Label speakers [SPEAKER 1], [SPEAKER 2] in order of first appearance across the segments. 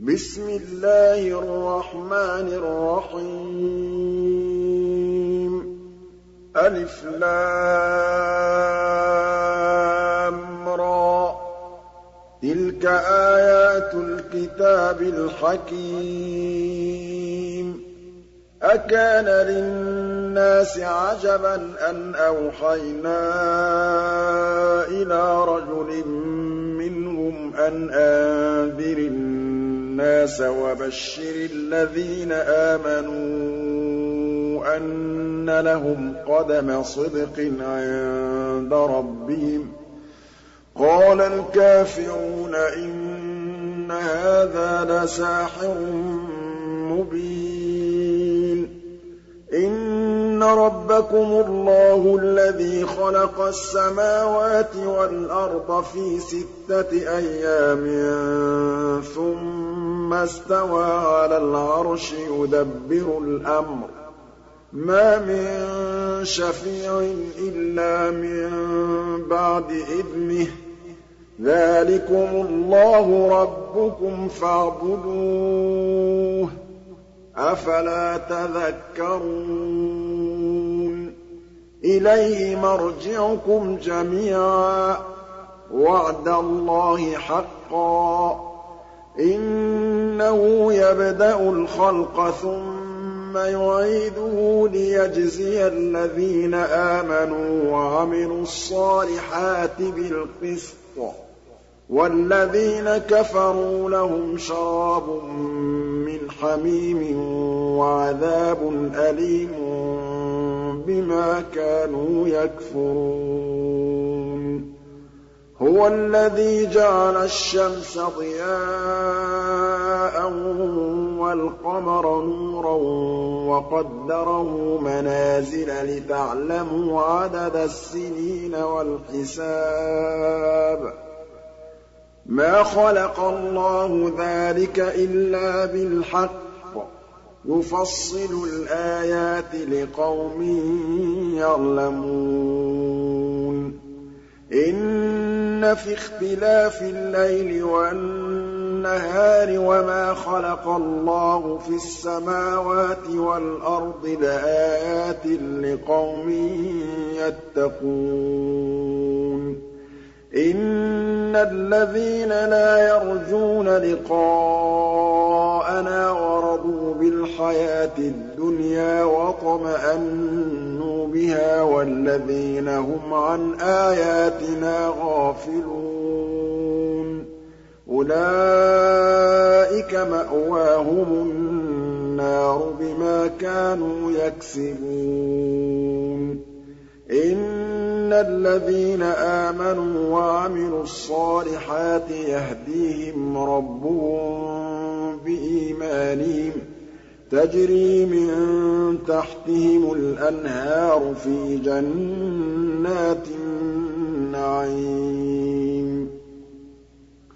[SPEAKER 1] بِسْمِ اللَّهِ الرَّحْمَٰنِ الرَّحِيمِ. أَلِفْ لام رَّ ۚ تِلْكَ آيَاتُ الْكِتَابِ الْحَكِيمِ. أَكَانَ لِلنَّاسِ عَجَبًا أَنْ أَوْحَيْنَا إِلَىٰ رَجُلٍ مِّنْهُمْ أَنْ أَنذِرِ النَّاسَ وَبَشِّرِ الَّذِينَ آمَنُوا أَنَّ لَهُمْ قَدَمَ صِدْقٍ عِندَ رَبِّهِمْ ۗ. قَالَ الْكَافِرُونَ إِنَّ هَٰذَا لَسَاحِرٌ مُّبِينٌ. إِنَّ رَبَّكُمُ اللَّهُ الَّذِي خَلَقَ السَّمَاوَاتِ وَالْأَرْضَ فِي سِتَّةِ أَيَّامٍ ثُمَّ اسْتَوَىٰ عَلَى الْعَرْشِ يُدَبِّرُ الْأَمْرَ ۖ مَا مِن شَفِيعٍ إِلَّا مِن بَعْدِ إِذْنِهِ ۚ ذَٰلِكُمُ اللَّهُ رَبُّكُمْ فَاعْبُدُوهُ ۚ أَفَلَا تَذَكَّرُونَ؟ إِلَيْهِ مَرْجِعُكُمْ جَمِيعًا ۖ. وَعْدَ اللَّهِ حَقًّا ۚ. إِنَّهُ يَبْدَأُ الْخَلْقَ ثُمَّ يُعِيدُهُ لِيَجْزِيَ الَّذِينَ آمَنُوا وَعَمِلُوا الصَّالِحَاتِ بِالْقِسْطِ ۚ. وَالَّذِينَ كَفَرُوا لَهُمْ شَرَابٌ مِّنْ حَمِيمٍ وَعَذَابٌ أَلِيمٌ بِمَا كَانُوا يَكْفُرُونَ. هُوَ الَّذِي جَعَلَ الشَّمْسَ ضِيَاءً وَالْقَمَرَ نُورًا وَقَدَّرَهُ مَنَازِلَ لِتَعْلَمُوا عَدَدَ السِّنِينَ وَالْحِسَابَ ۚ. مَا خَلَقَ اللَّهُ ذَٰلِكَ إِلَّا بِالْحَقِّ ۚ. يُفَصِّلُ الْآيَاتِ لِقَوْمٍ يَعْلَمُونَ. إِنَّ فِي اخْتِلَافِ اللَّيْلِ وَالنَّهَارِ وَمَا خَلَقَ اللَّهُ فِي السَّمَاوَاتِ وَالْأَرْضِ لَآيَاتٍ لِّقَوْمٍ يَتَّقُونَ. إِنَّ الَّذِينَ لَا يَرْجُونَ لِقَاءَنَا وَرَضُوا بِالْحَيَاةِ الدُّنْيَا وَاطْمَأَنُّوا بِهَا وَالَّذِينَ هُمْ عَنْ آيَاتِنَا غَافِلُونَ أُولَٰئِكَ مَأْوَاهُمُ النَّارُ بِمَا كَانُوا يَكْسِبُونَ إِنَّ الَّذِينَ آمَنُوا وَعَمِلُوا الصَّالِحَاتِ يَهْدِيهِمْ رَبُّهُم بِإِيمَانِهِمْ ۖ تَجْرِي مِن تَحْتِهِمُ الْأَنْهَارُ فِي جَنَّاتِ النَّعِيمِ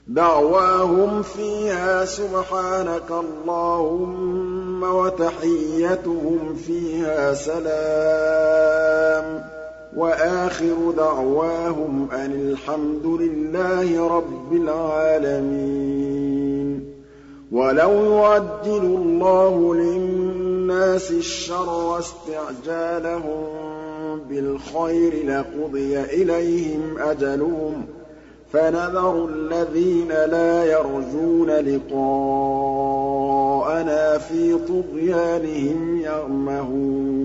[SPEAKER 1] دَعْوَاهُمْ فِيهَا سُبْحَانَكَ اللَّهُمَّ وَتَحِيَّتُهُمْ فِيهَا سَلَامٌ وَآخِرُ دَعْوَاهُمْ أَنِ الْحَمْدُ لِلَّهِ رَبِّ الْعَالَمِينَ. وَلَوْ يُعَجِّلُ اللَّهُ لِلنَّاسِ الشَّرَّ اسْتِعْجَالَهُم بِالْخَيْرِ لَقُضِيَ إِلَيْهِمْ أَجَلُهُمْ ۖ فَنَذَرُ الَّذِينَ لَا يَرْجُونَ لِقَاءَنَا فِي طُغْيَانِهِمْ يَعْمَهُونَ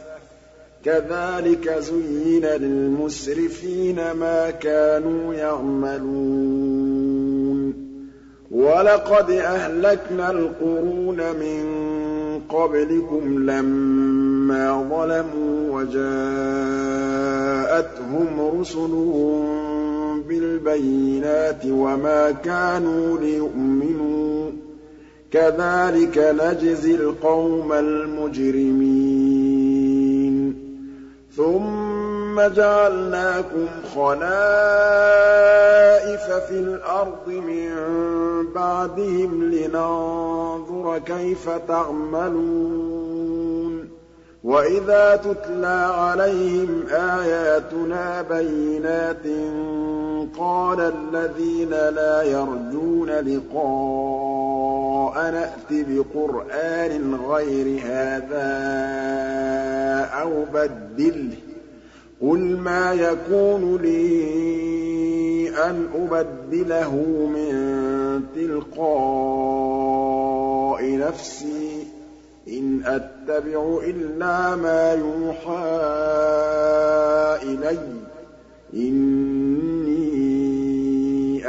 [SPEAKER 1] كَذَٰلِكَ زُيِّنَ لِلْمُسْرِفِينَ مَا كَانُوا يَعْمَلُونَ. وَلَقَدْ أَهْلَكْنَا الْقُرُونَ مِن قَبْلِكُمْ لَمَّا ظَلَمُوا وَجَاءَتْهُمْ رُسُلُهُم بِالْبَيِّنَاتِ وَمَا كَانُوا لِيُؤْمِنُوا. كَذَٰلِكَ نَجْزِي الْقَوْمَ الْمُجْرِمِينَ. ثُمَّ جَعَلْنَاكُمْ خَلَائِفَ فِي الْأَرْضِ مِن بَعْدِهِمْ لِنَنظُرَ كَيْفَ تَعْمَلُونَ وَإِذَا تُتْلَىٰ عَلَيْهِمْ آيَاتُنَا بَيِّنَاتٍ قَالَ الَّذِينَ لَا يَرْجُونَ لِقَاءَنَا ائْتِ بِقُرْآنٍ غَيْرِ هَٰذَا أَوْ بَدِّلْهُ ۚ قُلْ مَا يَكُونُ لِي أَنْ أُبَدِّلَهُ مِن تِلْقَاءِ نَفْسِي ۖ إِنْ أَتَّبِعُ إِلَّا مَا يُوحَىٰ إِلَيَّ ۖ. إِنِّي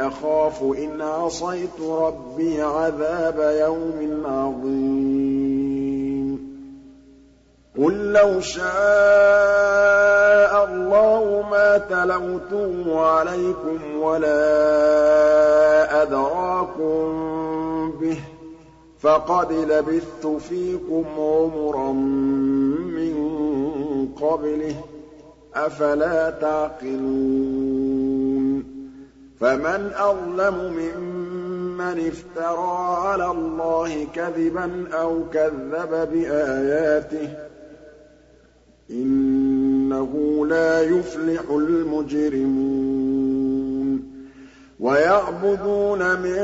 [SPEAKER 1] أَخَافُ إِنْ عَصَيْتُ رَبِّي عَذَابَ يَوْمٍ عَظِيمٍ. قُل لَّوْ شَاءَ اللَّهُ مَا تَلَوْتُهُ عَلَيْكُمْ وَلَا أَدْرَاكُم بِهِ ۖ فَقَدْ لَبِثْتُ فِيكُمْ عُمُرًا مِّن قَبْلِهِ ۚ أَفَلَا تَعْقِلُونَ فَمَنْ أَظْلَمُ مِمَّنِ افْتَرَىٰ عَلَى اللَّهِ كَذِبًا أَوْ كَذَّبَ بِآيَاتِهِ ۚ إِنَّهُ لَا يُفْلِحُ الْمُجْرِمُونَ وَيَعْبُدُونَ مِن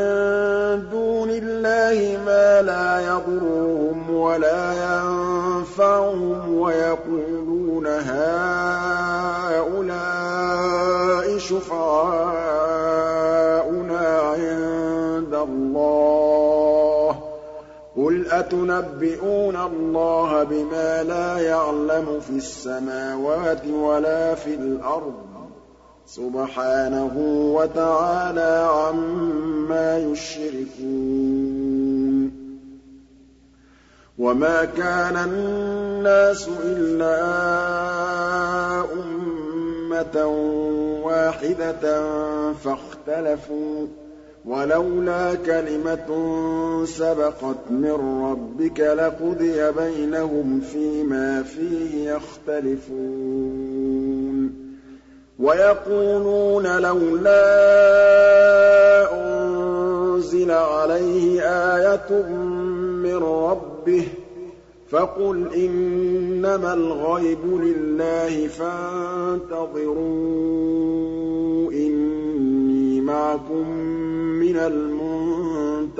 [SPEAKER 1] دُونِ اللَّهِ مَا لَا يَضُرُّهُمْ وَلَا يَنفَعُهُمْ وَيَقُولُونَ هَٰؤُلَاءِ شُفَعَاؤُنَا عِندَ اللَّهِ ۚ. قُلْ أَتُنَبِّئُونَ اللَّهَ بِمَا لَا يَعْلَمُ فِي السَّمَاوَاتِ وَلَا فِي الْأَرْضِ ۚ؟ سُبْحَانَهُ وَتَعَالَىٰ عَمَّا يُشْرِكُونَ. وَمَا كَانَ النَّاسُ إِلَّا أُمَّةً وَاحِدَةً فَاخْتَلَفُوا ۚ وَلَوْلَا كَلِمَةٌ سَبَقَتْ مِن رَّبِّكَ لَقُضِيَ بَيْنَهُمْ فِيمَا فِيهِ يَخْتَلِفُونَ. وَيَقُولُونَ لَوْلَا أُنزِلَ عَلَيْهِ آيَةٌ مِّن رَّبِّهِ ۖ فَقُلْ إِنَّمَا الْغَيْبُ لِلَّهِ فَانتَظِرُوا إِنِّي مَعَكُم مِّنَ الْمُنتَظِرِينَ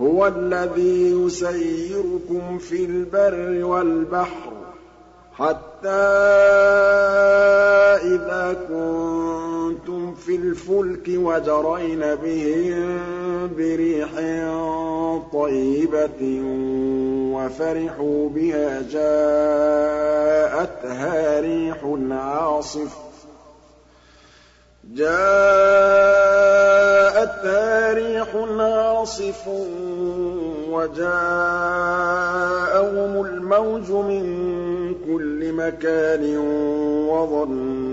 [SPEAKER 1] هُوَ الَّذِي يُسَيِّرُكُمْ فِي الْبَرِّ وَالْبَحْرِ حَتَّىٰ إِذَا كُنتُمْ فِي الْفُلْكِ وَجَرَيْنَ بِهِم بِرِيحٍ طَيِّبَةٍ وَفَرِحُوا بِهَا جَاءَتْهَا رِيحٌ عَاصِفٌ جاءتها ريح عاصف وجاءهم الموج من كل مكان وظنوا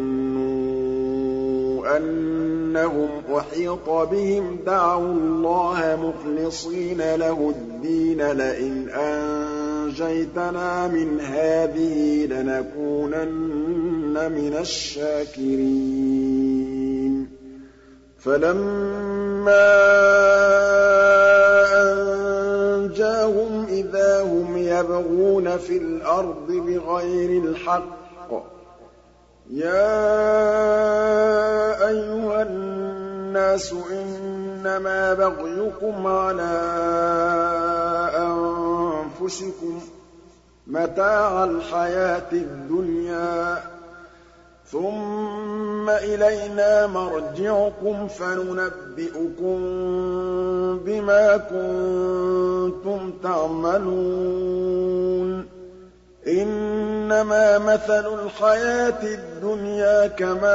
[SPEAKER 1] أنهم أحيط بهم. دعوا الله مخلصين له الدين. لئن أنجيتنا من هذه لنكونن من الشاكرين. فَلَمَّا يَبْغُونَ فِي الْأَرْضِ بِغَيْرِ الْحَقِّ ۗ. يَا أَيُّهَا النَّاسُ إِنَّمَا بَغْيُكُمْ عَلَىٰ أَنفُسِكُم ۖ مَّتَاعَ الْحَيَاةِ الدُّنْيَا. ثُمَّ إِلَيْنَا مَرْجِعُكُمْ فَنُنَبِّئُكُم بِمَا كُنتُمْ تَعْمَلُونَ. إِنَّمَا مَثَلُ الْحَيَاةِ الدُّنْيَا كَمَاءٍ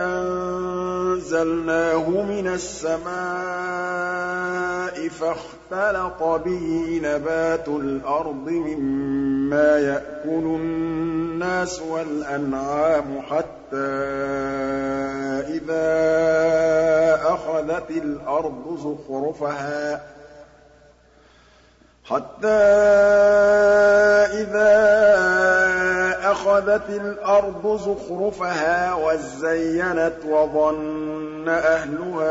[SPEAKER 1] أَنزَلْنَاهُ مِنَ السَّمَاءِ فَاخْتَلَطَ بِهِ نَبَاتُ الْأَرْضِ مِمَّا يَأْكُلُ النَّاسُ وَالْأَنْعَامُ حَتَّىٰ إِذَا أَخَذَتِ الْأَرْضُ زُخْرُفَهَا حَتَّىٰ إِذَا أَخَذَتِ الْأَرْضُ زُخْرُفَهَا وَازَّيَّنَتْ وَظَنَّ أَهْلُهَا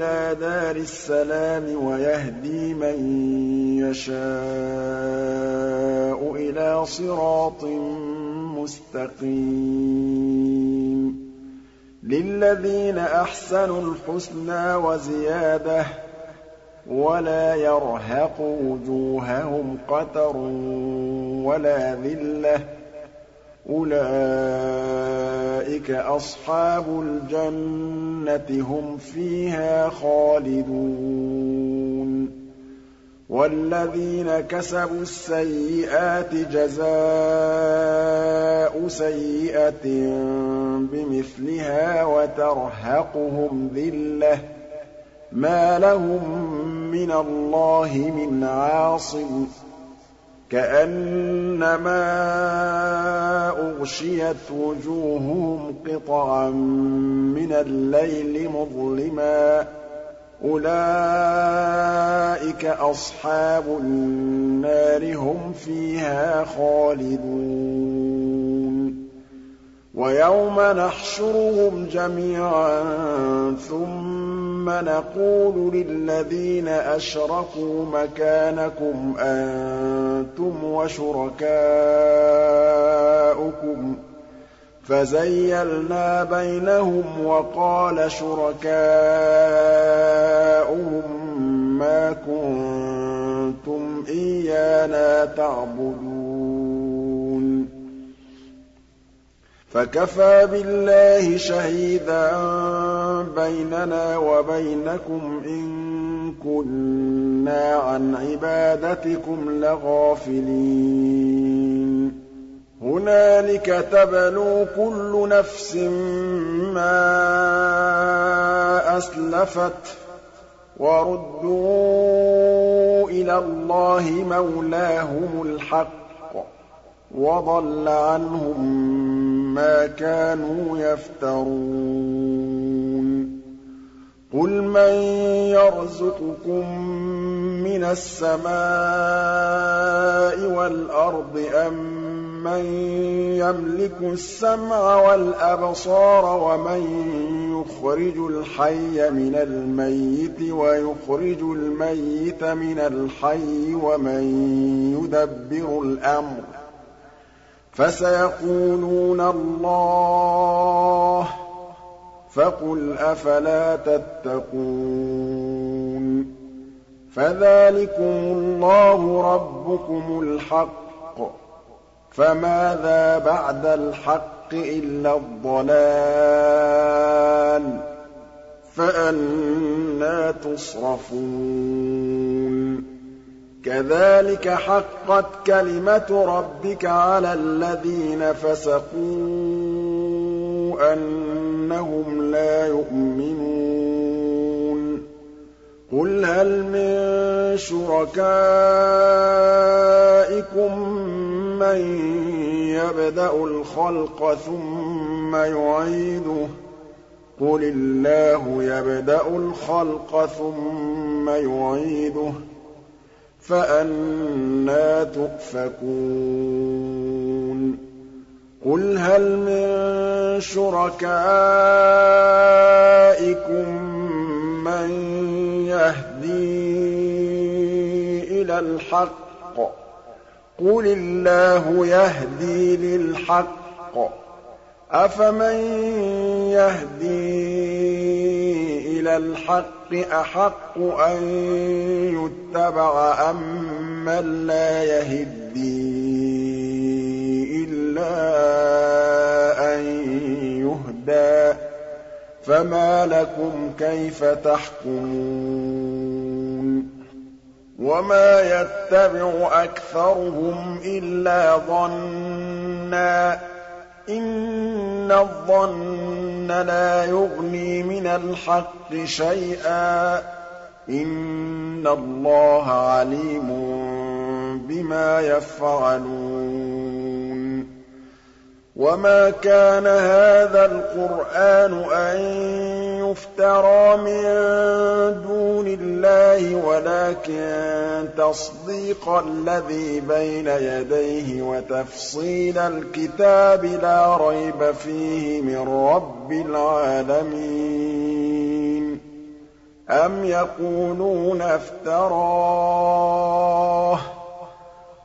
[SPEAKER 1] إِلَىٰ دَارِ السَّلَامِ وَيَهْدِي مَن يَشَاءُ إِلَىٰ صِرَاطٍ مُّسْتَقِيمٍ. لِّلَّذِينَ أَحْسَنُوا الْحُسْنَىٰ وَزِيَادَةٌ وَلَا يَرْهَقُ وُجُوهَهُمْ قَتَرٌ وَلَا ذِلَّةٌ ۚ أُولَٰئِكَ أَصْحَابُ الْجَنَّةِ ۖ هُمْ فِيهَا خَالِدُونَ وَالَّذِينَ كَسَبُوا السَّيِّئَاتِ جَزَاءُ سَيِّئَةٍ بِمِثْلِهَا وَتَرْهَقُهُمْ ذِلَّةٌ ۖ مَّا لَهُم مِّنَ اللَّهِ مِنْ عَاصِمٍ ۖ كَأَنَّمَا أُغْشِيَتْ وُجُوهُهُمْ قِطَعًا مِّنَ اللَّيْلِ مُظْلِمًا ۚ. أُولَٰئِكَ أَصْحَابُ النَّارِ ۖ هُمْ فِيهَا خَالِدُونَ. وَيَوْمَ نَحْشُرُهُمْ جَمِيعًا ثُمَّ نَقُولُ لِلَّذِينَ أَشْرَكُوا مَكَانَكُمْ أَنتُمْ وَشُرَكَاؤُكُمْ ۚ فَزَيَّلْنَا بَيْنَهُمْ وَقَالَ شُرَكَاؤُهُم مَّا كُنتُمْ إِيَّانَا تَعْبُدُونَ. فَكَفَىٰ بِاللَّهِ شَهِيدًا بَيْنَنَا وَبَيْنَكُمْ إِن كُنَّا عَنْ عِبَادَتِكُمْ لَغَافِلِينَ. هُنَالِكَ تَبْلُو كُلُّ نَفْسٍ مَّا أَسْلَفَتْ ۚ وَرُدُّوا إِلَى اللَّهِ مَوْلَاهُمُ الْحَقِّ ۖ وَضَلَّ عَنْهُم مَّا كَانُوا يَفْتَرُونَ. قُلْ مَن يَرْزُقُكُم مِّنَ السَّمَاءِ وَالْأَرْضِ أَمَّن يَمْلِكُ السَّمْعَ وَالْأَبْصَارَ وَمَن يُخْرِجُ الْحَيَّ مِنَ الْمَيِّتِ وَيُخْرِجُ الْمَيِّتَ مِنَ الْحَيِّ وَمَن يُدَبِّرُ الْأَمْرَ ۚ فَسَيَقُولُونَ اللَّهُ ۚ فَقُلْ أَفَلَا تَتَّقُونَ فَذَٰلِكُمُ اللَّهُ رَبُّكُمُ الْحَقُّ ۖ فَمَاذَا بَعْدَ الْحَقِّ إِلَّا الضَّلَالُ ۖ فَأَنَّىٰ تُصْرَفُونَ كَذَٰلِكَ حَقَّتْ كَلِمَتُ رَبِّكَ عَلَى الَّذِينَ فَسَقُوا أَنَّهُمْ لَا يُؤْمِنُونَ. قُلْ هَلْ مِن شُرَكَائِكُم مَّن يَبْدَأُ الْخَلْقَ ثُمَّ يُعِيدُهُ ۚ؟ قُلِ اللَّهُ يَبْدَأُ الْخَلْقَ ثُمَّ يُعِيدُهُ. فَأَنَّىٰ تُؤْفَكُونَ. قُلْ هَلْ مِن شُرَكَائِكُم مَّن يَهْدِي إِلَى الْحَقِّ ۚ؟ قُلِ اللَّهُ يَهْدِي لِلْحَقِّ ۗ. أَفَمَن يَهْدِي إِلَى الْحَقِّ أَحَقُّ أَن يُتَّبَعَ أَمَّن لَّا يَهِدِّي إِلَّا أَن يُهْدَىٰ ۖ فَمَا لَكُمْ كَيْفَ تَحْكُمُونَ وَمَا يَتَّبِعُ أَكْثَرُهُمْ إِلَّا ظَنًّا ۚ إِنَّ الظَّنَّ لَا يُغْنِي مِنَ الْحَقِّ شَيْئًا ۚ إِنَّ اللَّهَ عَلِيمٌ بِمَا يَفْعَلُونَ وَمَا كَانَ هَٰذَا الْقُرْآنُ أَن يُفْتَرَىٰ مِن دُونِ اللَّهِ وَلَٰكِن تَصْدِيقَ الَّذِي بَيْنَ يَدَيْهِ وَتَفْصِيلَ الْكِتَابِ لَا رَيْبَ فِيهِ مِن رَّبِّ الْعَالَمِينَ أَمْ يَقُولُونَ افْتَرَاهُ ۖ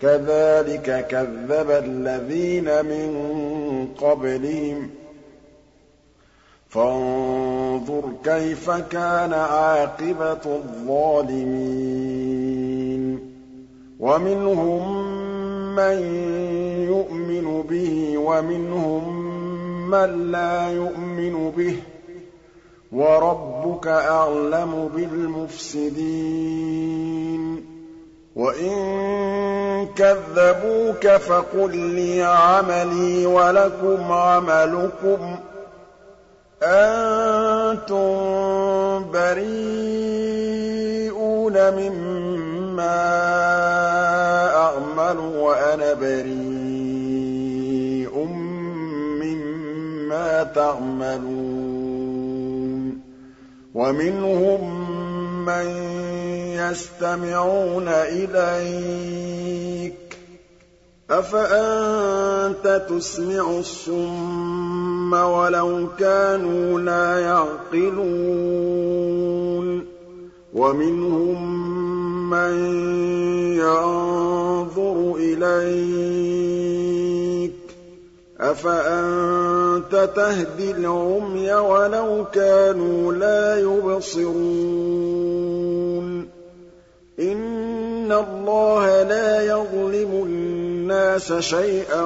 [SPEAKER 1] كَذَٰلِكَ كَذَّبَ الَّذِينَ مِن قَبْلِهِمْ ۚ. فَانظُرْ كَيْفَ كَانَ عَاقِبَةُ الظَّالِمِينَ. وَمِنْهُم مَّن يُؤْمِنُ بِهِ وَمِنْهُم مَّن لَّا يُؤْمِنُ بِهِ ۚ. وَرَبُّكَ أَعْلَمُ بِالْمُفْسِدِينَ. وَإِن كَذَّبُوكَ فَقُل لِّي عَمَلِي وَلَكُمْ عَمَلُكُمْ ۖ أَنتُم بَرِيئُونَ مِمَّا أَعْمَلُ وَأَنَا بَرِيءٌ مِّمَّا تَعْمَلُونَ وَمِنْهُم مَّن يَسْتَمِعُونَ إِلَيْكَ ۚ. أَفَأَنتَ تُسْمِعُ الصُّمَّ وَلَوْ كَانُوا لَا يَعْقِلُونَ؟ وَمِنْهُم مَّن يَنظُرُ إِلَيْكَ ۚ. أَفَأَنتَ تَهْدِي الْعُمْيَ وَلَوْ كَانُوا لَا يُبْصِرُونَ؟ إِنَّ اللَّهَ لَا يَظْلِمُ النَّاسَ شَيْئًا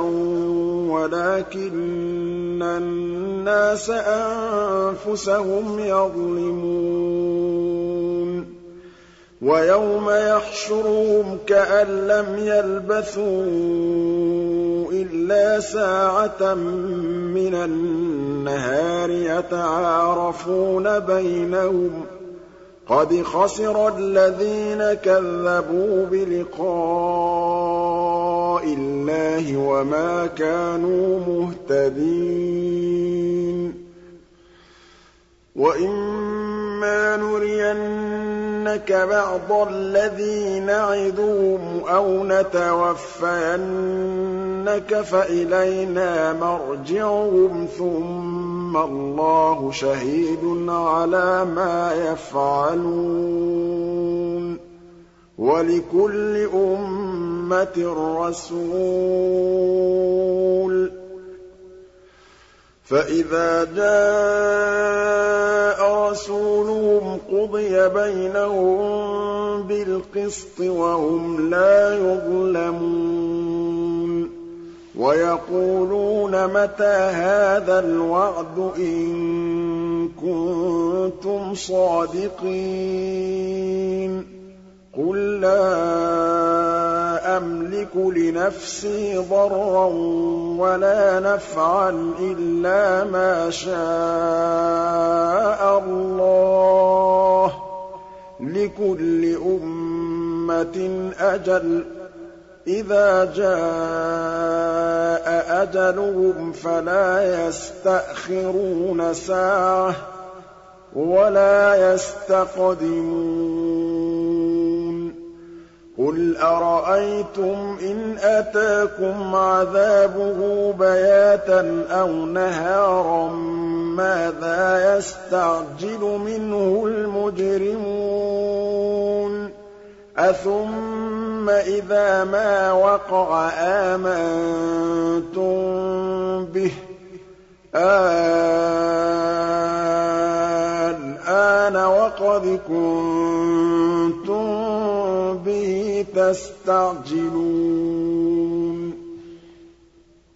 [SPEAKER 1] وَلَٰكِنَّ النَّاسَ أَنفُسَهُمْ يَظْلِمُونَ وَيَوْمَ يَحْشُرُهُمْ كَأَن لَّمْ يَلْبَثُوا إِلَّا سَاعَةً مِّنَ النَّهَارِ يَتَعَارَفُونَ بَيْنَهُمْ ۚ قَدْ خَسِرَ الَّذِينَ كَذَّبُوا بِلِقَاءِ اللَّهِ وَمَا كَانُوا مُهْتَدِينَ. وَإِمَّا نُرِيَنَّكَ بَعْضَ الَّذِي نَعِدُهُمْ أَوْ نَتَوَفَّيَنَّكَ فَإِلَيْنَا مَرْجِعُهُمْ ثُمَّ اللَّهُ شَهِيدٌ عَلَىٰ مَا يَفْعَلُونَ ۚ وَلِكُلِّ أُمَّةٍ رَّسُولٌ ۖ فَإِذَا جَاءَ رَسُولُهُمْ قُضِيَ بَيْنَهُم بِالْقِسْطِ وَهُمْ لَا يُظْلَمُونَ وَيَقُولُونَ مَتَىٰ هَٰذَا الْوَعْدُ إِن كُنتُمْ صَادِقِينَ قُل لَّا أَمْلِكُ لِنَفْسِي ضَرًّا وَلَا نَفْعًا إِلَّا مَا شَاءَ اللَّهُ ۗ لِكُلِّ أُمَّةٍ أَجَلٌ ۚ إِذَا جَاءَ أَجَلُهُمْ فَلَا يَسْتَأْخِرُونَ سَاعَةً ۖ وَلَا يَسْتَقْدِمُونَ. قُلْ أَرَأَيْتُمْ إِنْ أَتَاكُمْ عَذَابُهُ بَيَاتًا أَوْ نَهَارًا مَّاذَا يَسْتَعْجِلُ مِنْهُ الْمُجْرِمُونَ؟ أَثُمَّ إِذَا مَا وَقَعَ آمَنتُم بِهِ الْآنَ وَقَدْ كُنتُم بِهِ تَسْتَعْجِلُونَ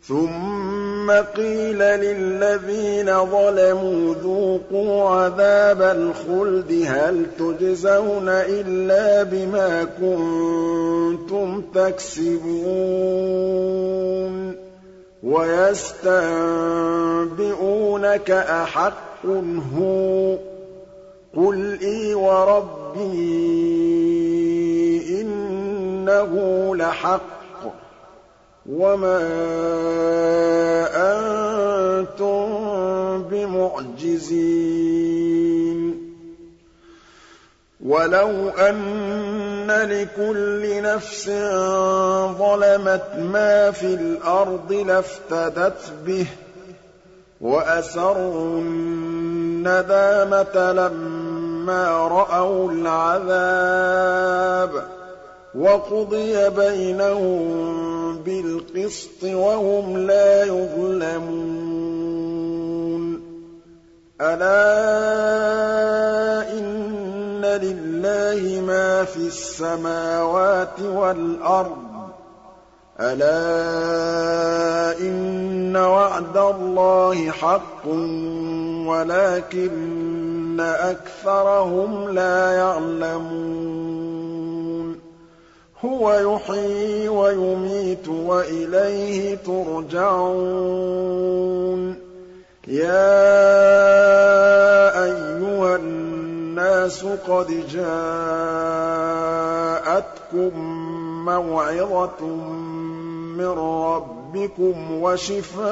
[SPEAKER 1] ثُمَّ قِيلَ لِلَّذِينَ ظَلَمُوا ذُوقُوا عَذَابَ الْخُلْدِ هَلْ تُجْزَوْنَ إِلَّا بِمَا كُنتُمْ تَكْسِبُونَ وَيَسْتَنبِئُونَكَ أَحَقٌّ هُوَ ۖ قُلْ إِي وَرَبِّي إِنَّهُ لَحَقٌّ وَمَا أَنتُم بِمُعْجِزِينَ وَلَوْ أَنَّ لِكُلِّ نَفْسٍ ظَلَمَتْ مَا فِي الْأَرْضِ لَافْتَدَتْ بِهِ وَأَسَرُّوا النَّدَامَةَ لَمَّا رَأَوُا الْعَذَابَ ۖ وَقُضِيَ بَيْنَهُم بِالْقِسْطِ وَهُمْ لَا يُظْلَمُونَ. أَلَا إِنَّ لِلَّهِ مَا فِي السَّمَاوَاتِ وَالْأَرْضِ. أَلَا إِنَّ وَعْدَ اللَّهِ حَقٌّ وَلَٰكِنَّ أَكْثَرَهُمْ لَا يَعْلَمُونَ. هُوَ يُحْيِي وَيُمِيتُ وَإِلَيْهِ تُرْجَعُونَ. يَا أَيُّهَا النَّاسُ قَدْ جَاءَتْكُم مَّوْعِظَةٌ مِّن رَّبِّكُمْ وَشِفَاءٌ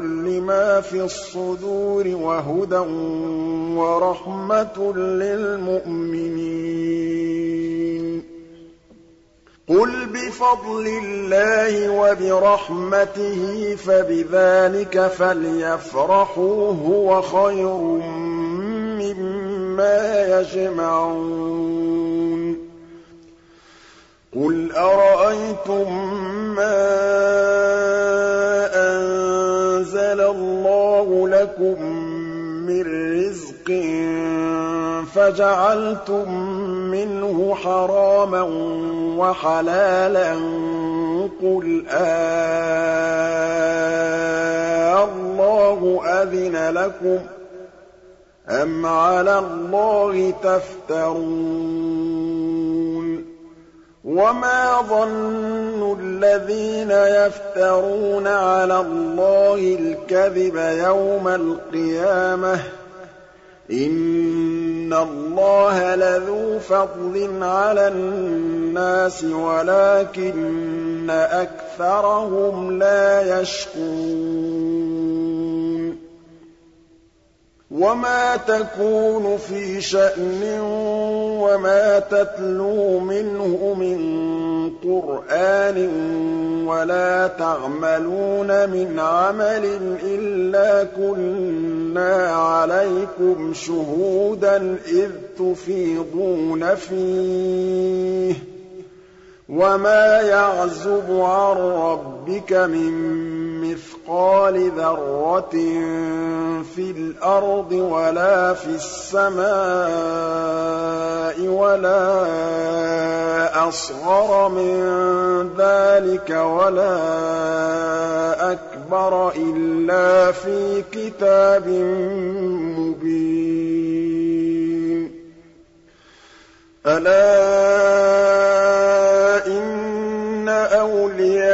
[SPEAKER 1] لِّمَا فِي الصُّدُورِ وَهُدًى وَرَحْمَةٌ لِّلْمُؤْمِنِينَ. قُلْ بِفَضْلِ اللَّهِ وَبِرَحْمَتِهِ فَبِذَٰلِكَ فَلْيَفْرَحُوا هُوَ خَيْرٌ مِّمَّا يَجْمَعُونَ. قُلْ أَرَأَيْتُم مَّا أَنزَلَ اللَّهُ لَكُم مِّن رِّزْقٍ فَجَعَلْتُم مِّنْهُ حَرَامًا وَحَلَالًا قُلْ آللَّهُ أَذِنَ لَكُمْ ۖ أَمْ عَلَى اللَّهِ تَفْتَرُونَ وَمَا ظَنُّ الَّذِينَ يَفْتَرُونَ عَلَى اللَّهِ الْكَذِبَ يَوْمَ الْقِيَامَةِ ۗ إِنَّ اللَّهَ لَذُو فَضْلٍ عَلَى النَّاسِ وَلَٰكِنَّ أَكْثَرَهُمْ لَا يَشْكُرُونَ وَمَا تَكُونُ فِي شَأْنٍ وَمَا تَتْلُو مِنْهُ مِن قُرْآنٍ وَلَا تَعْمَلُونَ مِنْ عَمَلٍ إِلَّا كُنَّا عَلَيْكُمْ شُهُودًا إِذْ تُفِيضُونَ فِيهِ ۚ وَمَا يَعْزُبُ عَن رَّبِّكَ مِن مِّثْقَالِ ذَرَّةٍ فِي الْأَرْضِ وَلَا فِي السَّمَاءِ وَلَا أَصْغَرَ مِن ذَٰلِكَ وَلَا أَكْبَرَ إِلَّا فِي كِتَابٍ مُّبِينٍ أَلَا أَوْلِيَاءَ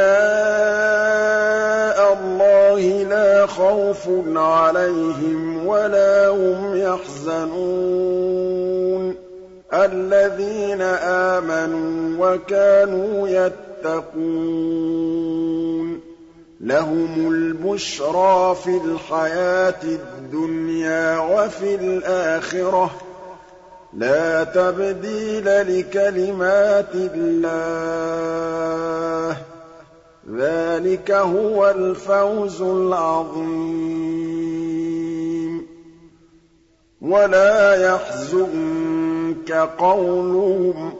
[SPEAKER 1] اللَّهِ لَا خَوْفٌ عَلَيْهِمْ وَلَا هُمْ يَحْزَنُونَ. الَّذِينَ آمَنُوا وَكَانُوا يَتَّقُونَ. لَهُمُ الْبُشْرَىٰ فِي الْحَيَاةِ الدُّنْيَا وَفِي الْآخِرَةِ. لَا تَبْدِيلَ لِكَلِمَاتِ اللَّهِ ۚ. ذَٰلِكَ هُوَ الْفَوْزُ الْعَظِيمُ. وَلَا يَحْزُنكَ قَوْلُهُمْ ۘ.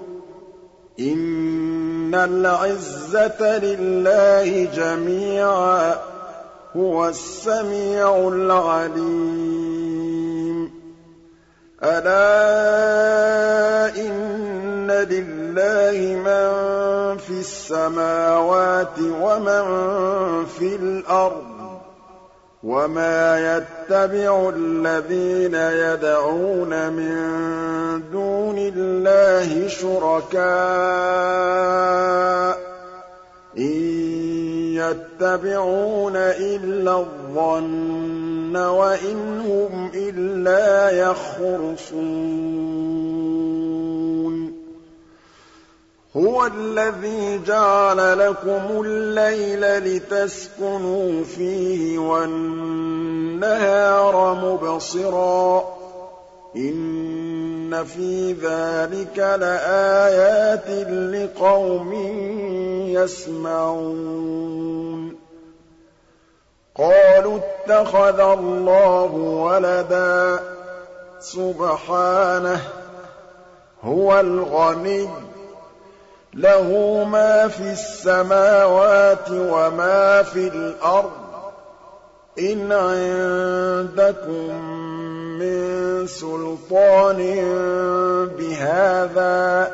[SPEAKER 1] إِنَّ الْعِزَّةَ لِلَّهِ جَمِيعًا ۚ هُوَ السَّمِيعُ الْعَلِيمُ. أَلَا لِلَّهِ مَن فِي السَّمَاوَاتِ وَمَن فِي الْأَرْضِ ۗ وَمَا يَتَّبِعُ الَّذِينَ يَدْعُونَ مِن دُونِ اللَّهِ شُرَكَاءَ ۚ إِن يَتَّبِعُونَ إِلَّا الظَّنَّ وَإِنْ هُمْ إِلَّا يَخْرُصُونَ هُوَ الَّذِي جَعَلَ لَكُمُ اللَّيْلَ لِتَسْكُنُوا فِيهِ وَالنَّهَارَ مُبْصِرًا ۚ. إِنَّ فِي ذَٰلِكَ لَآيَاتٍ لِّقَوْمٍ يَسْمَعُونَ. قَالُوا اتَّخَذَ اللَّهُ وَلَدًا ۗ. سُبْحَانَهُ ۖ هُوَ الْغَنِيُّ ۖ. لَهُ مَا فِي السَّمَاوَاتِ وَمَا فِي الْأَرْضِ ۚ. إِنْ عِندَكُم مِّن سُلْطَانٍ بِهَٰذَا ۚ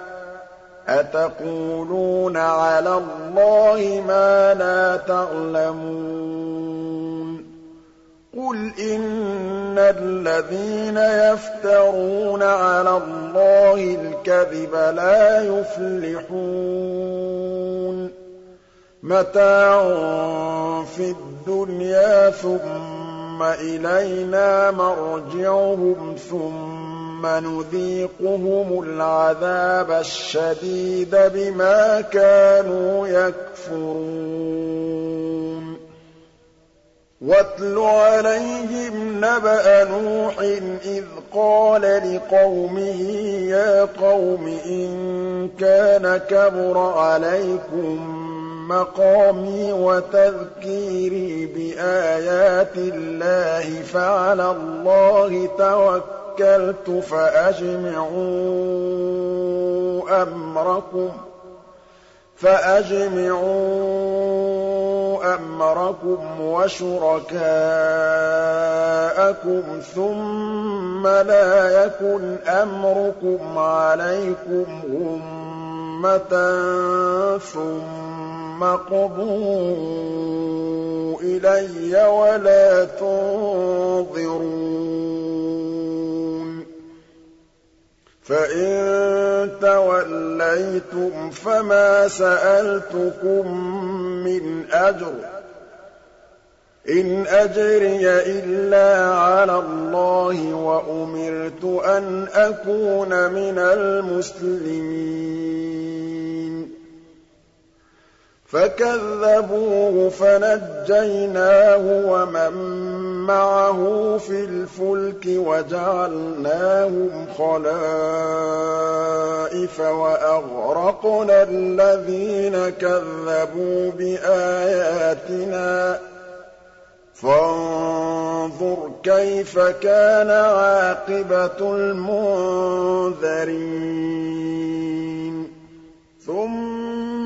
[SPEAKER 1] أَتَقُولُونَ عَلَى اللَّهِ مَا لَا تَعْلَمُونَ. قُلْ إِنَّ الَّذِينَ يَفْتَرُونَ عَلَى اللَّهِ الْكَذِبَ لَا يُفْلِحُونَ مَتَاعٌ فِي الدُّنْيَا ثُمَّ إِلَيْنَا مَرْجِعُهُمْ ثُمَّ نُذِيقُهُمُ الْعَذَابَ الشَّدِيدَ بِمَا كَانُوا يَكْفُرُونَ وَاتْلُ عَلَيْهِمْ نَبَأَ نُوحٍ إِذْ قَالَ لِقَوْمِهِ يَا قَوْمِ إِن كَانَ كَبُرَ عَلَيْكُم مَّقَامِي وَتَذْكِيرِي بِآيَاتِ اللَّهِ فَعَلَى اللَّهِ تَوَكَّلْتُ فَأَجْمِعُوا أَمْرَكُمْ فَأَجْمِعُوا أَمْرَكُمْ وَشُرَكَاءَكُمْ ثُمَّ لَا يَكُنْ أَمْرُكُمْ عَلَيْكُمْ غُمَّةً ثُمَّ اقْضُوا إِلَيَّ وَلَا تُنظِرُونِ فَإِن تَوَلَّيْتُمْ فَمَا سَأَلْتُكُم مِّنْ أَجْرٍ ۖ إِنْ أَجْرِيَ إِلَّا عَلَى اللَّهِ وَأُمِرْتُ أَنْ أَكُونَ مِنَ الْمُسْلِمِينَ فَكَذَّبُوهُ فَنَجَّيْنَاهُ وَمَن مَّعَهُ فِي الْفُلْكِ وَجَعَلْنَاهُمْ خَلَائِفَ وَأَغْرَقْنَا الَّذِينَ كَذَّبُوا بِآيَاتِنَا ۖ. فَانظُرْ كَيْفَ كَانَ عَاقِبَةُ الْمُنذَرِينَ. ثُمَّ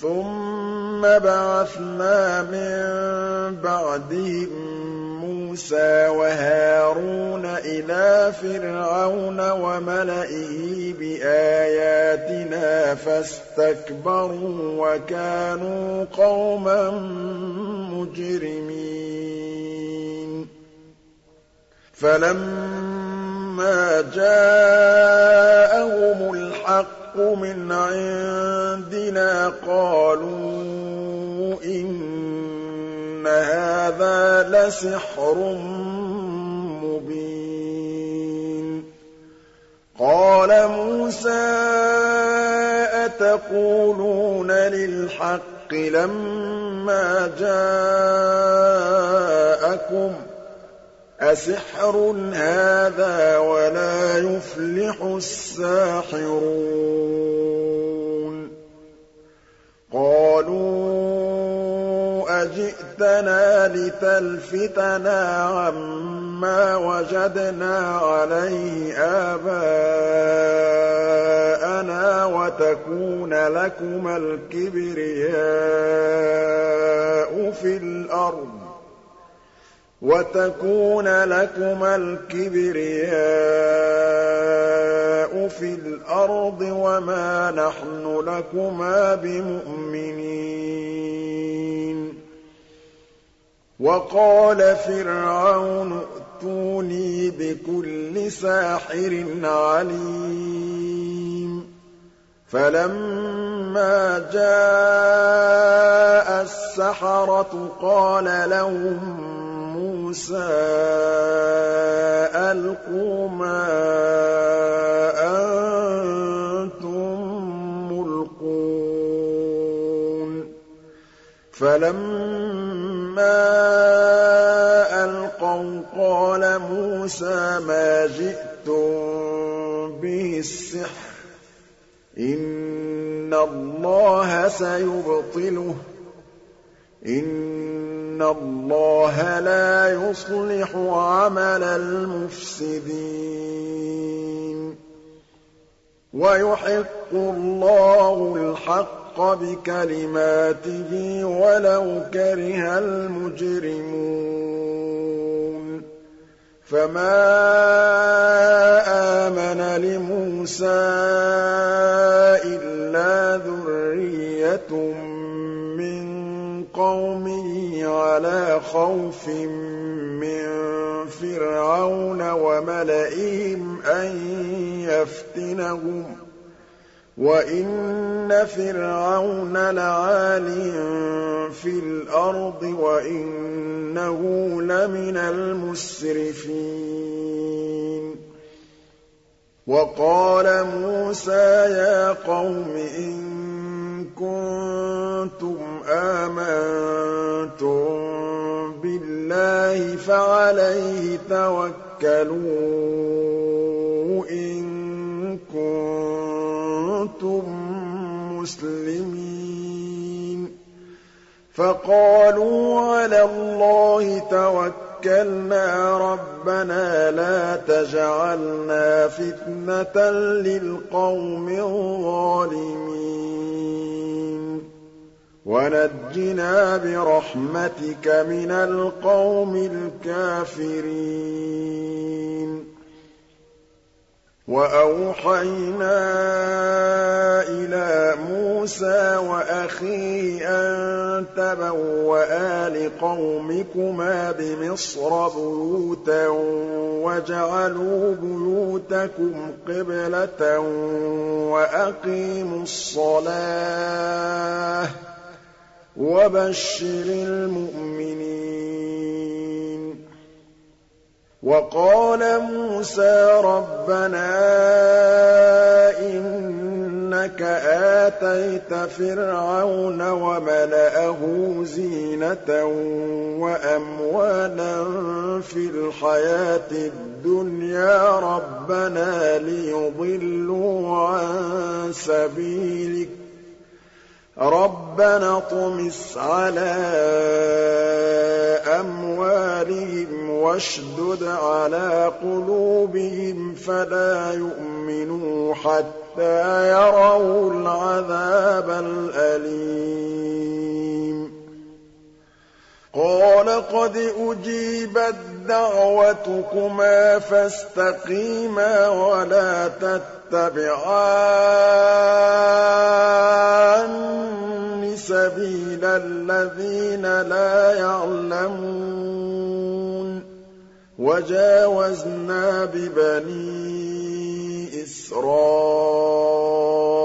[SPEAKER 1] ثُمَّ بَعَثْنَا مِن بَعْدِهِم مُوسَىٰ وَهَارُونَ إِلَىٰ فِرْعَوْنَ وَمَلَئِهِ بِآيَاتِنَا فَاسْتَكْبَرُوا وَكَانُوا قَوْمًا مُّجْرِمِينَ فَلَمَّا جَاءَهُمُ الْحَقُّ مِنْ عِندِنَا قَالُوا إِنَّ هَٰذَا لَسِحْرٌ مُّبِينٌ. قَالَ مُوسَىٰ أَتَقُولُونَ لِلْحَقِّ لَمَّا جَاءَكُمْ ۖ أَسِحْرٌ هَٰذَا وَلَا يُفْلِحُ السَّاحِرُونَ. قَالُوا أَجِئْتَنَا لِتَلْفِتَنَا عَمَّا وَجَدْنَا عَلَيْهِ آبَاءَنَا وَتَكُونَ لَكُمَا الْكِبْرِيَاءُ فِي الْأَرْضِ. وَتَكُونَ لَكُمَا الْكِبْرِيَاءُ فِي الْأَرْضِ وَمَا نَحْنُ لَكُمَا بِمُؤْمِنِينَ. وَقَالَ فِرْعَوْنُ ائْتُونِي بِكُلِّ سَاحِرٍ عَلِيمٍ. فَلَمَّا جَاءَ السَّحَرَةُ قَالَ لَهُم مُوسَىٰ أَلْقُوا مَا أَنتُم مُّلْقُونَ فَلَمَّا أَلْقَوْا قَالَ مُوسَىٰ مَا جِئْتُم بِهِ السِّحْرُ ۖ إِنَّ اللَّهَ سَيُبْطِلُهُ ۖ إِنَّ اللَّهَ لَا يُصْلِحُ عَمَلَ الْمُفْسِدِينَ وَيُحِقُّ اللَّهُ الْحَقَّ بِكَلِمَاتِهِ وَلَوْ كَرِهَ الْمُجْرِمُونَ فَمَا آمَنَ لِمُوسَىٰ إِلَّا ذُرِّيَّةٌ خَوْفٍ مِّن فِرْعَوْنَ وَمَلَئِهِمْ أَن يَفْتِنَهُمْ ۚ وَإِنَّ فِرْعَوْنَ لَعَالٍ فِي الْأَرْضِ وَإِنَّهُ لَمِنَ الْمُسْرِفِينَ. وَقَالَ مُوسَىٰ يَا قَوْمِ إِن كُنتُمْ آمَنتُم بِاللَّهِ فَعَلَيْهِ تَوَكَّلُوا إِن كُنتُم مُّسْلِمِينَ. فَقَالُوا عَلَى اللَّهِ تَوَكَّلْنَا رَبَّنَا لَا تَجْعَلْنَا فِتْنَةً لِّلْقَوْمِ الظَّالِمِينَ. وَنَجِّنَا بِرَحْمَتِكَ مِنَ الْقَوْمِ الْكَافِرِينَ. وَأَوْحَيْنَا إِلَىٰ مُوسَىٰ وَأَخِيهِ أَن تَبَوَّآ لِقَوْمِكُمَا بِمِصْرَ بُيُوتًا وَاجْعَلُوا بُيُوتَكُمْ قِبْلَةً وَأَقِيمُوا الصَّلَاةَ. وَبَشِّرِ الْمُؤْمِنِينَ. وَقَالَ مُوسَىٰ رَبَّنَا إِنَّكَ آتَيْتَ فِرْعَوْنَ وَمَلَأَهُ زِينَةً وَأَمْوَالًا فِي الْحَيَاةِ الدُّنْيَا رَبَّنَا لِيُضِلُّوا عَن سَبِيلِكَ. رَبَّنَا اطْمِسْ عَلَىٰ أَمْوَالِهِمْ وَاشْدُدْ عَلَىٰ قُلُوبِهِمْ فَلَا يُؤْمِنُوا حَتَّىٰ يَرَوُا الْعَذَابَ الْأَلِيمَ. قَالَ وَلَقَدْ أُجِيبَتْ دَعْوَتُكُمَا فَاسْتَقِيمَا وَلَا تَتَّبِعَانِّ سَبِيلَ الَّذِينَ لَا يَعْلَمُونَ. وَجَاوَزْنَا بِبَنِي إِسْرَائِيلَ.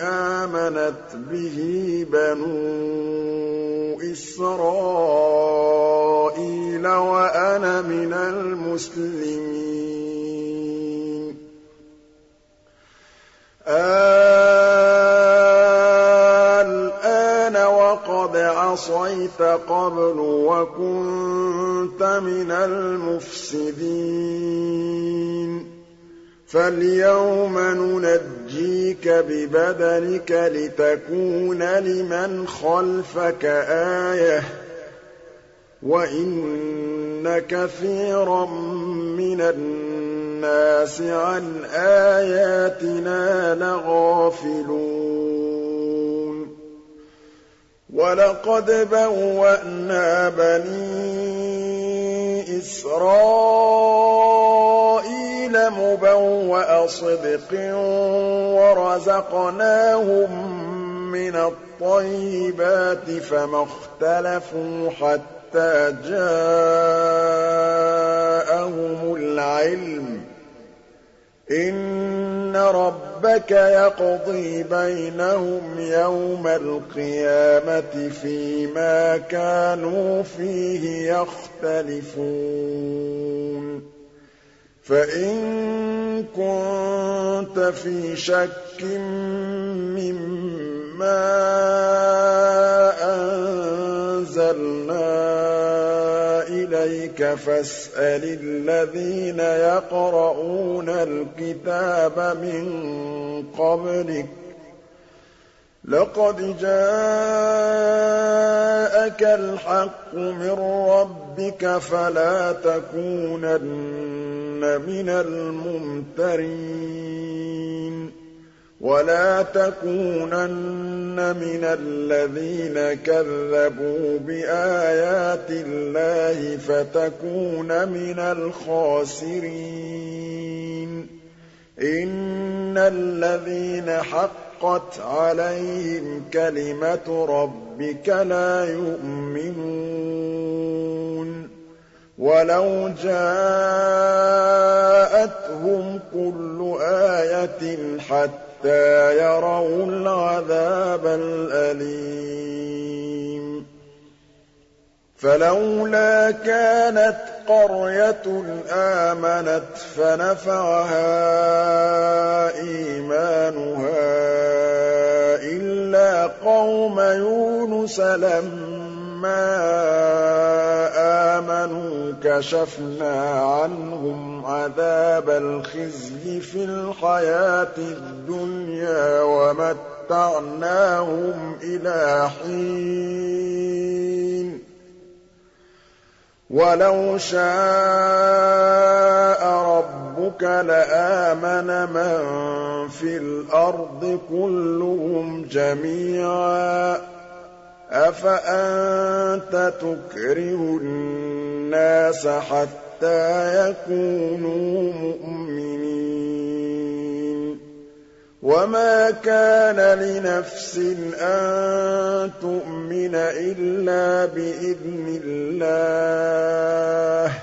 [SPEAKER 1] آمَنَتْ بِهِ بَنُو إِسْرَائِيلَ وَأَنَا مِنَ الْمُسْلِمِينَ. الْآنَ وَقَدْ عَصَيْتَ قَبْلُ وَكُنتَ مِنَ الْمُفْسِدِينَ. فَالْيَوْمَ نُنَجِّيكَ بِبَدَنِكَ لِتَكُونَ لِمَنْ خَلْفَكَ آيَةً ۚ وَإِنَّ كَثِيرًا مِّنَ النَّاسِ عَنْ آيَاتِنَا لَغَافِلُونَ وَلَقَدْ بَوَّأْنَا بَنِي إِسْرَائِيلَ مُبَوَّأَ صِدْقٍ وَرَزَقْنَاهُم مِّنَ الطَّيِّبَاتِ فَمَا اخْتَلَفُوا حَتَّىٰ جَاءَهُمُ الْعِلْمُ ۚ. إِنَّ رَبَّكَ يَقْضِي بَيْنَهُمْ يَوْمَ الْقِيَامَةِ فِيمَا كَانُوا فِيهِ يَخْتَلِفُونَ. فَإِن كُنتَ فِي شَكٍّ مِّمَّا أَنزَلْنَا إِلَيْكَ فَاسْأَلِ الَّذِينَ يَقْرَءُونَ الْكِتَابَ مِن قَبْلِكَ ۚ لَقَدْ جَاءَكَ الْحَقُّ مِن رَّبِّكَ فَلَا تَكُونَنَّ مِنَ الْمُمْتَرِينَ وَلَا تَكُونَنَّ مِنَ الَّذِينَ كَذَّبُوا بِآيَاتِ اللَّهِ فَتَكُونَ مِنَ الْخَاسِرِينَ إِنَّ الَّذِينَ حَقَّتْ عَلَيْهِمْ كَلِمَتُ رَبِّكَ لَا يُؤْمِنُونَ. وَلَوْ جَاءَتْهُمْ كُلُّ آيَةٍ حَتَّىٰ يَرَوُا الْعَذَابَ الْأَلِيمَ. فَلَوْلَا كَانَتْ قَرْيَةٌ آمَنَتْ فَنَفَعَهَا إِيمَانُهَا إِلَّا قَوْمَ يُونُسَ لَمَّا آمَنُوا كَشَفْنَا عَنْهُمْ عَذَابَ الْخِزْيِ فِي الْحَيَاةِ الدُّنْيَا وَمَتَّعْنَاهُمْ إِلَىٰ حِينٍ. وَلَوْ شَاءَ رَبُّكَ لَآمَنَ مَن فِي الْأَرْضِ كُلُّهُمْ جَمِيعًا ۚ. أَفَأَنتَ تُكْرِهُ النَّاسَ حَتَّىٰ يَكُونُوا مُؤْمِنِينَ؟ وَمَا كَانَ لِنَفْسٍ أَن تُؤْمِنَ إِلَّا بِإِذْنِ اللَّهِ ۚ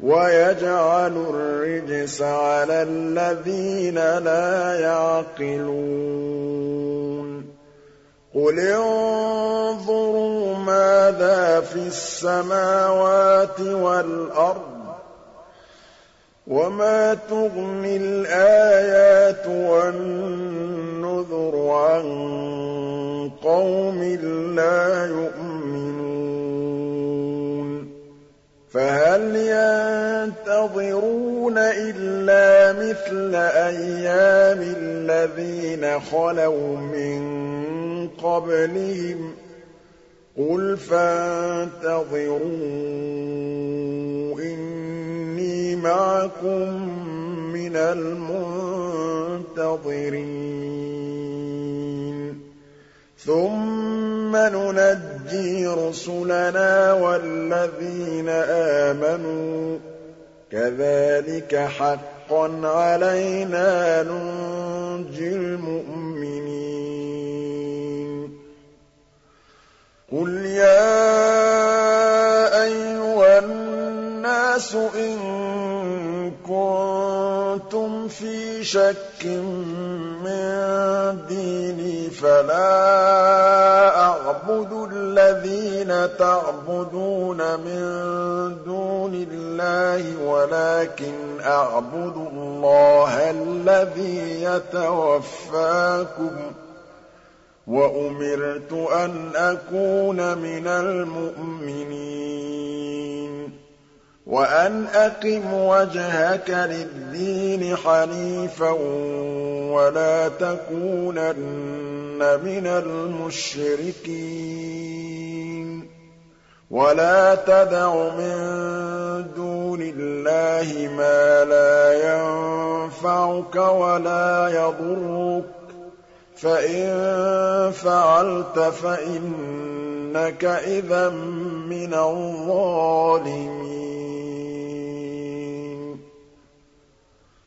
[SPEAKER 1] وَيَجْعَلُ الرِّجْسَ عَلَى الَّذِينَ لَا يَعْقِلُونَ قُلِ انظُرُوا مَاذَا فِي السَّمَاوَاتِ وَالْأَرْضِ ۚ وَمَا تُغْنِي الْآيَاتُ وَالنُّذُرُ عَن قَوْمٍ لَّا يُؤْمِنُونَ فَهَلْ يَنتَظِرُونَ إِلَّا مِثْلَ أَيَّامِ الَّذِينَ خَلَوْا مِن قَبْلِهِمْ ۚ قُلْ فَانتَظِرُوا مَعَكُم مِّنَ الْمُنتَظِرِينَ. ثُمَّ نُنَجِّي رُسُلَنَا وَالَّذِينَ آمَنُوا ۚ. كَذَٰلِكَ حَقًّا عَلَيْنَا نُنجِي الْمُؤْمِنِينَ. قُلْ يَا أَيُّهَا النَّاسُ إِن شَكٍّ مِّن دِينِي فَلَا أَعْبُدُ الَّذِينَ تَعْبُدُونَ مِن دُونِ اللَّهِ وَلَٰكِنْ أَعْبُدُ اللَّهَ الَّذِي يَتَوَفَّاكُمْ ۖ. وَأُمِرْتُ أَنْ أَكُونَ مِنَ الْمُؤْمِنِينَ. وَأَنْ أَقِمْ وَجْهَكَ لِلدِّينِ حَنِيفًا وَلَا تَكُونَنَّ مِنَ الْمُشْرِكِينَ. وَلَا تَدْعُ مِن دُونِ اللَّهِ مَا لَا يَنفَعُكَ وَلَا يَضُرُّكَ ۖ. فَإِن فَعَلْتَ فَإِنَّكَ إِذًا مِّنَ الظَّالِمِينَ.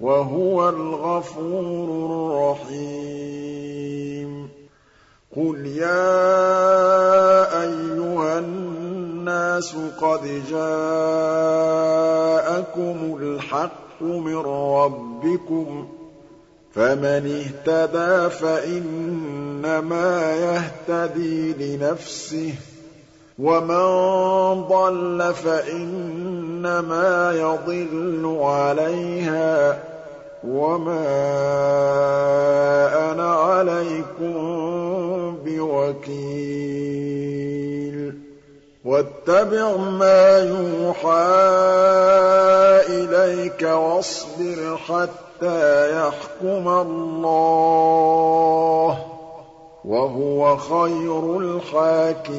[SPEAKER 1] وَهُوَ الْغَفُورُ الرَّحِيمُ. قُلْ يَا أَيُّهَا النَّاسُ قَدْ جَاءَكُمُ الْحَقُّ مِن رَّبِّكُمْ ۖ فَمَنِ اهْتَدَىٰ فَإِنَّمَا يَهْتَدِي لِنَفْسِهِ ۖ. وَمَن ضَلَّ فَإِنَّمَا يَضِلُّ عَلَيْهَا ۖ وَمَا أَنَا عَلَيْكُم بِوَكِيلٍ وَاتَّبِعْ مَا يُوحَىٰ إِلَيْكَ وَاصْبِرْ حَتَّىٰ يَحْكُمَ اللَّهُ ۚ وَهُوَ خَيْرُ الْحَاكِمِينَ.